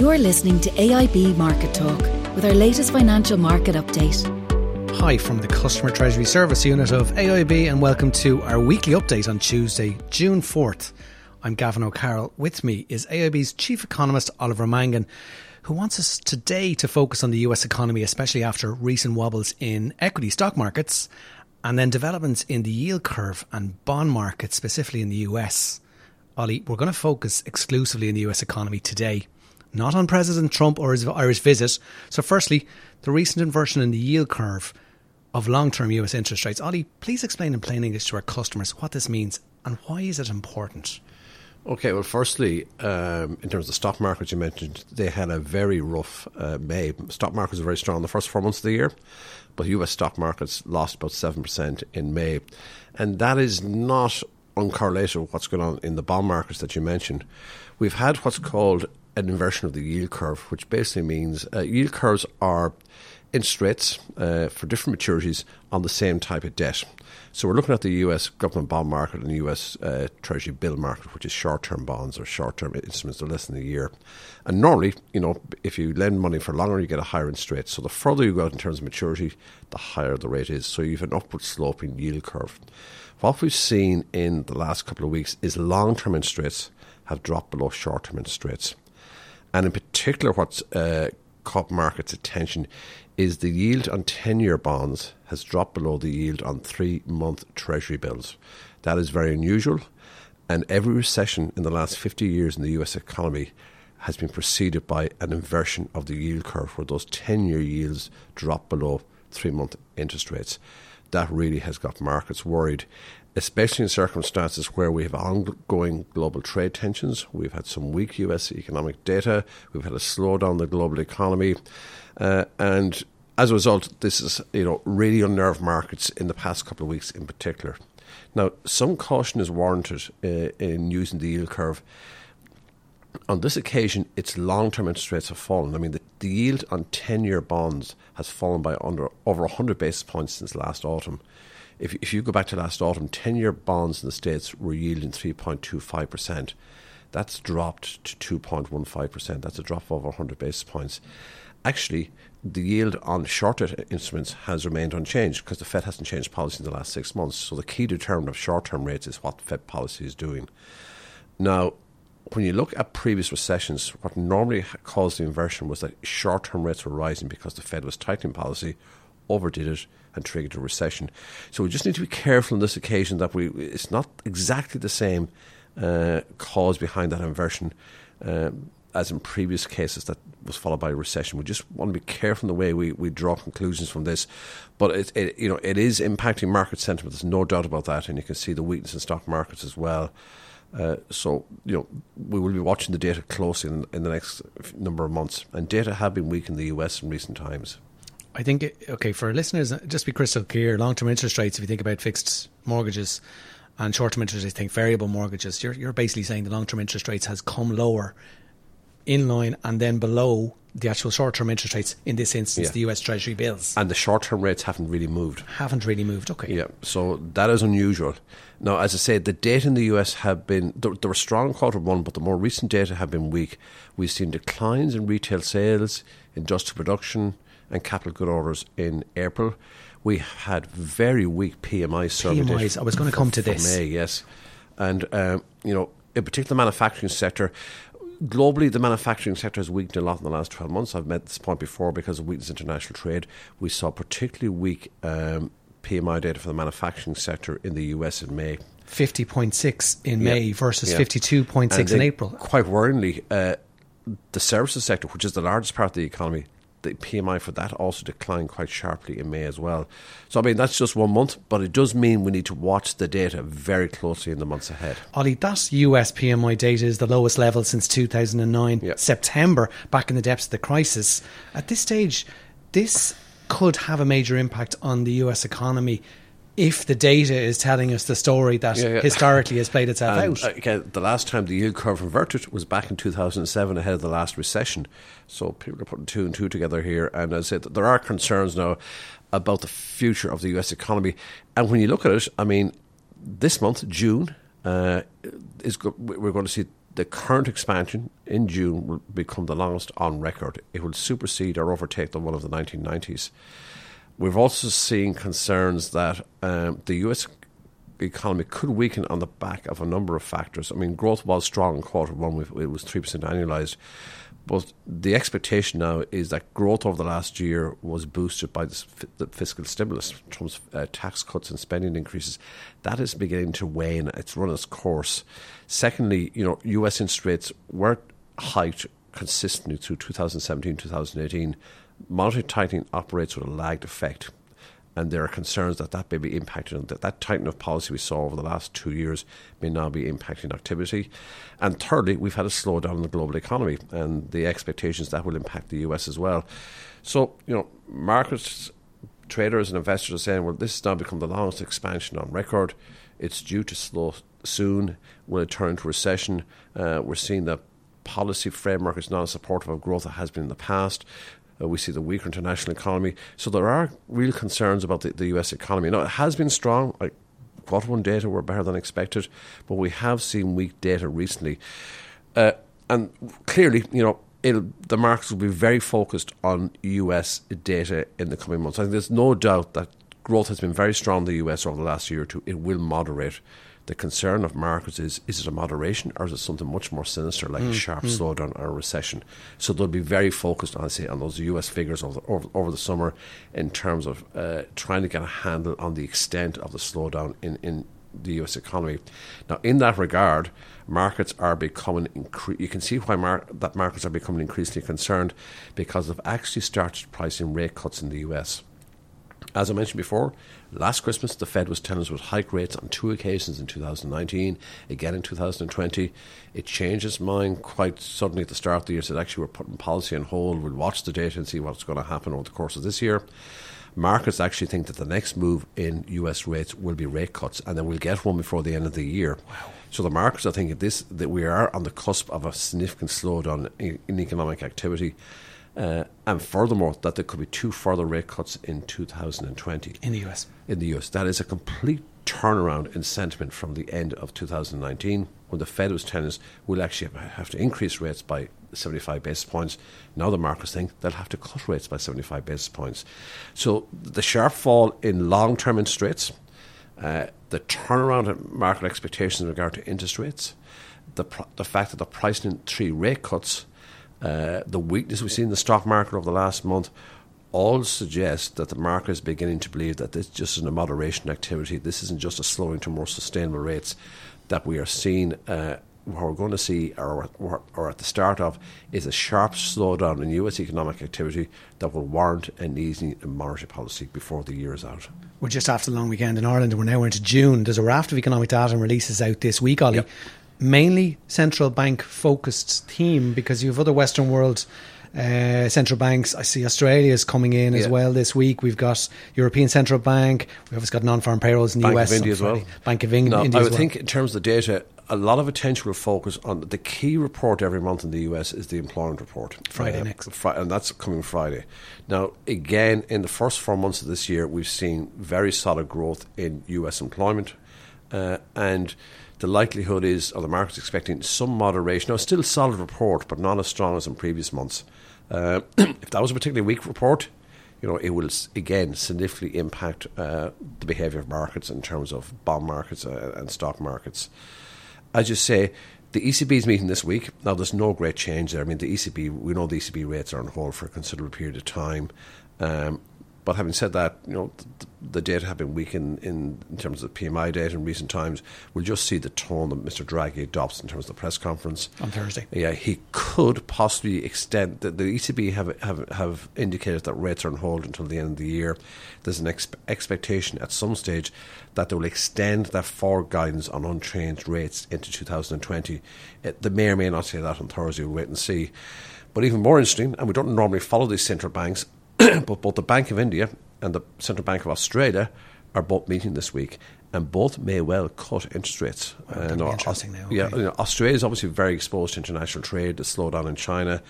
You're listening to AIB Market Talk with our latest financial market update. Hi from the Customer Treasury Service Unit of AIB, and welcome to our weekly update on Tuesday, June 4th. I'm Gavin O'Carroll. With me is AIB's Chief Economist, Oliver Mangan, who wants us today to focus on the US economy, especially after recent wobbles in equity stock markets and then developments in the yield curve and bond market, specifically in the US. Ollie, we're going to focus exclusively on the US economy today, not on President Trump or his Irish visit. So, firstly, the recent inversion in the yield curve of long term US interest rates. Ollie, please explain in plain English to our customers what this means and why is it important? Okay, well, firstly, um, in terms of the stock markets you mentioned, they had a very rough uh, May. Stock markets were very strong in the first four months of the year, but US stock markets lost about 7% in May. And that is not uncorrelated with what's going on in the bond markets that you mentioned. We've had what's called an inversion of the yield curve, which basically means uh, yield curves are interest rates uh, for different maturities on the same type of debt. So we're looking at the US government bond market and the US uh, Treasury bill market, which is short term bonds or short term instruments that are less than a year. And normally, you know, if you lend money for longer, you get a higher interest rate. So the further you go out in terms of maturity, the higher the rate is. So you have an upward sloping yield curve. What we've seen in the last couple of weeks is long term interest rates have dropped below short term interest rates. And in particular, what's uh, caught markets' attention is the yield on 10 year bonds has dropped below the yield on three month Treasury bills. That is very unusual, and every recession in the last 50 years in the US economy has been preceded by an inversion of the yield curve where those 10 year yields drop below three month interest rates. That really has got markets worried especially in circumstances where we have ongoing global trade tensions. We've had some weak US economic data, we've had a slowdown in the global economy, uh, and as a result, this has you know really unnerved markets in the past couple of weeks in particular. Now, some caution is warranted uh, in using the yield curve. On this occasion, its long-term interest rates have fallen. I mean, the, the yield on ten-year bonds has fallen by under over 100 basis points since last autumn if, if you go back to last autumn, 10 year bonds in the States were yielding 3.25%. That's dropped to 2.15%. That's a drop of over 100 basis points. Actually, the yield on shorter instruments has remained unchanged because the Fed hasn't changed policy in the last six months. So the key determinant of short term rates is what Fed policy is doing. Now, when you look at previous recessions, what normally caused the inversion was that short term rates were rising because the Fed was tightening policy, overdid it, and triggered a recession. So we just need to be careful on this occasion that we it's not exactly the same uh, cause behind that inversion. Um, as in previous cases that was followed by a recession. We just want to be careful in the way we, we draw conclusions from this. But it, it, you know, it is impacting market sentiment. There's no doubt about that. And you can see the weakness in stock markets as well. Uh, so, you know, we will be watching the data closely in, in the next number of months. And data have been weak in the US in recent times. I think, okay, for listeners, just be crystal clear long term interest rates, if you think about fixed mortgages and short term interest rates, think variable mortgages, you're, you're basically saying the long term interest rates has come lower in line and then below the actual short term interest rates, in this instance, yeah. the US Treasury bills. And the short term rates haven't really moved. Haven't really moved, okay. Yeah, so that is unusual. Now, as I said, the data in the US have been, there, there were strong quarter one, but the more recent data have been weak. We've seen declines in retail sales, industrial production, and capital good orders in April. We had very weak PMI survey. PMIs. I was going to come to this. May, yes, and um, you know, in particular, the manufacturing sector. Globally, the manufacturing sector has weakened a lot in the last 12 months. I've made this point before because of weakness in international trade. We saw particularly weak um, PMI data for the manufacturing sector in the US in May. 50.6 in yeah. May versus yeah. 52.6 in April. Quite worryingly, uh, the services sector, which is the largest part of the economy, the PMI for that also declined quite sharply in May as well. So, I mean, that's just one month, but it does mean we need to watch the data very closely in the months ahead. Ollie, that US PMI data is the lowest level since 2009, yep. September, back in the depths of the crisis. At this stage, this could have a major impact on the US economy if the data is telling us the story that yeah, yeah. historically has played itself and, out. Okay, the last time the yield curve inverted was back in 2007 ahead of the last recession. So people are putting two and two together here. And as I said, there are concerns now about the future of the US economy. And when you look at it, I mean, this month, June, uh, is go- we're going to see the current expansion in June will become the longest on record. It will supersede or overtake the one of the 1990s. We've also seen concerns that um, the US economy could weaken on the back of a number of factors. I mean, growth was strong in quarter one, it was 3% annualized. But the expectation now is that growth over the last year was boosted by the fiscal stimulus, Trump's uh, tax cuts and spending increases. That is beginning to wane. It's run its course. Secondly, you know, U.S. interest rates were hiked consistently through 2017, 2018. Monetary tightening operates with a lagged effect and there are concerns that that may be impacting that that tightening of policy we saw over the last two years may now be impacting activity. And thirdly, we've had a slowdown in the global economy, and the expectations that will impact the US as well. So you know, markets, traders, and investors are saying, well, this has now become the longest expansion on record. It's due to slow soon. Will it turn into recession? Uh, we're seeing that policy framework is not as supportive of growth as it has been in the past. Uh, we see the weaker international economy. So there are real concerns about the, the US economy. Now, it has been strong. Like, quarter one data were better than expected, but we have seen weak data recently. Uh, and clearly, you know, the markets will be very focused on US data in the coming months. I think there's no doubt that growth has been very strong in the US over the last year or two. It will moderate the concern of markets is is it a moderation or is it something much more sinister like mm, a sharp mm. slowdown or a recession? So they'll be very focused on say on those US figures over the, over, over the summer in terms of uh, trying to get a handle on the extent of the slowdown in, in the US economy. Now, in that regard, markets are becoming incre- you can see why mar- that markets are becoming increasingly concerned because they've actually started pricing rate cuts in the US. As I mentioned before, last Christmas the Fed was telling us would hike rates on two occasions in 2019, again in 2020. It changed its mind quite suddenly at the start of the year, said actually we're putting policy on hold, we'll watch the data and see what's going to happen over the course of this year. Markets actually think that the next move in US rates will be rate cuts, and then we'll get one before the end of the year. Wow. So the markets are thinking this that we are on the cusp of a significant slowdown in, in economic activity. Uh, and furthermore, that there could be two further rate cuts in 2020. In the US. In the US. That is a complete turnaround in sentiment from the end of 2019 when the Fed was telling us we'll actually have to increase rates by 75 basis points. Now the markets think they'll have to cut rates by 75 basis points. So the sharp fall in long term interest rates, uh, the turnaround in market expectations in regard to interest rates, the, pr- the fact that the pricing in three rate cuts uh, the weakness we've seen in the stock market over the last month all suggest that the market is beginning to believe that this just isn't a moderation activity. This isn't just a slowing to more sustainable rates. That we are seeing, uh, what we're going to see, or, or, or, at the start of, is a sharp slowdown in US economic activity that will warrant an easing in monetary policy before the year is out. We're just after the long weekend in Ireland, and we're now into June. There's a raft of economic data and releases out this week, Ollie. Yep mainly central bank focused theme because you have other Western world uh, central banks. I see Australia is coming in yeah. as well this week. We've got European Central Bank. We've obviously got non-farm payrolls in the Bank US. Of India as well. Bank of England. No, India I would well. think in terms of the data, a lot of attention will focus on the key report every month in the US is the employment report. Friday uh, next. Fri- and that's coming Friday. Now, again, in the first four months of this year, we've seen very solid growth in US employment. Uh, and the likelihood is, or the market's expecting some moderation. Now, still solid report, but not as strong as in previous months. Uh, if that was a particularly weak report, you know, it will again significantly impact uh, the behaviour of markets in terms of bond markets uh, and stock markets. As you say, the ECB is meeting this week. Now, there's no great change there. I mean, the ECB, we know the ECB rates are on hold for a considerable period of time. Um, but having said that, you know, the, the data have been weak in, in, in, terms of the PMI data in recent times. We'll just see the tone that Mr. Draghi adopts in terms of the press conference on Thursday. Yeah, he could possibly extend. The, the ECB have, have have indicated that rates are on hold until the end of the year. There's an ex- expectation at some stage that they will extend that forward guidance on unchanged rates into 2020. It, they may or may not say that on Thursday. We'll wait and see. But even more interesting, and we don't normally follow these central banks, but both the Bank of India and the Central Bank of Australia are both meeting this week, and both may well cut interest rates. Oh, uh, no, interesting now. Okay. Yeah, you know, Australia is obviously very exposed to international trade, the slowdown in China.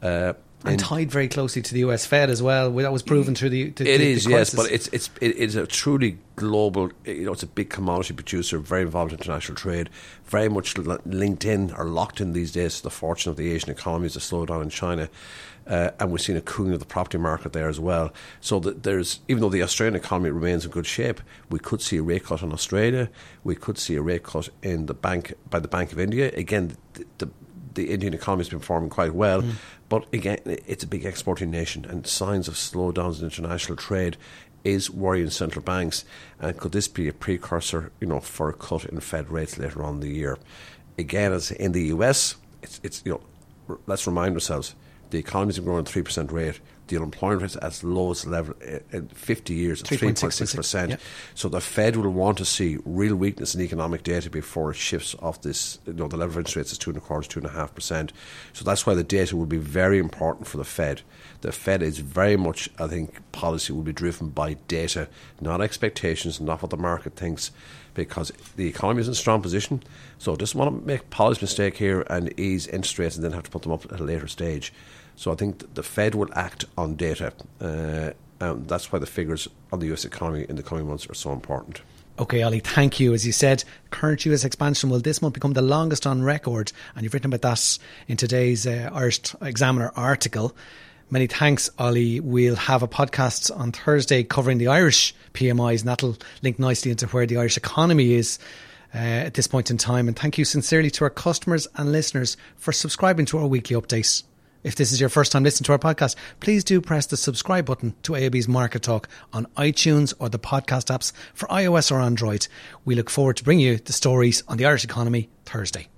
Uh, and tied very closely to the US Fed as well. That was proven through the. the it the, is the yes, but it's it's it is a truly global. You know, it's a big commodity producer, very involved in international trade, very much linked in or locked in these days to the fortune of the Asian economies, the slowdown in China. Uh, and we've seen a cooling of the property market there as well. So that there's, even though the Australian economy remains in good shape, we could see a rate cut in Australia. We could see a rate cut in the bank by the Bank of India. Again, the, the the Indian economy has been performing quite well, mm. But again, it's a big exporting nation, and signs of slowdowns in international trade is worrying central banks. And could this be a precursor, you know, for a cut in Fed rates later on in the year? Again, as in the US, it's, it's you know, let's remind ourselves the economy's growing at three percent rate the unemployment rate at its lowest level in 50 years at 3.6%. Yep. So the Fed will want to see real weakness in economic data before it shifts off this. You know, the level of interest rates is two and a quarter, two and a half percent. So that's why the data will be very important for the Fed. The Fed is very much, I think, policy will be driven by data, not expectations, not what the market thinks because the economy is in a strong position. So just want to make policy mistake here and ease interest rates and then have to put them up at a later stage. So I think the Fed will act on data. Uh, and that's why the figures on the US economy in the coming months are so important. Okay, Ollie, thank you. As you said, current US expansion will this month become the longest on record, and you've written about that in today's uh, Irish Examiner article. Many thanks, Ollie. We'll have a podcast on Thursday covering the Irish PMIs, and that'll link nicely into where the Irish economy is. Uh, at this point in time. And thank you sincerely to our customers and listeners for subscribing to our weekly updates. If this is your first time listening to our podcast, please do press the subscribe button to AIB's Market Talk on iTunes or the podcast apps for iOS or Android. We look forward to bringing you the stories on the Irish economy Thursday.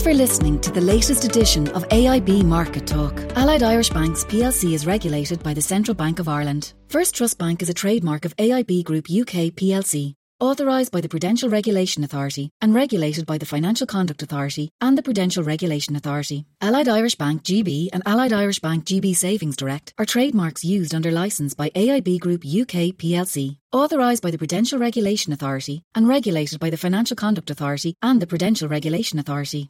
Thanks for listening to the latest edition of AIB Market Talk. Allied Irish Banks plc is regulated by the Central Bank of Ireland. First Trust Bank is a trademark of AIB Group UK plc, authorised by the Prudential Regulation Authority and regulated by the Financial Conduct Authority and the Prudential Regulation Authority. Allied Irish Bank GB and Allied Irish Bank GB Savings Direct are trademarks used under licence by AIB Group UK plc authorised by the Prudential Regulation Authority and regulated by the Financial Conduct Authority and the Prudential Regulation Authority.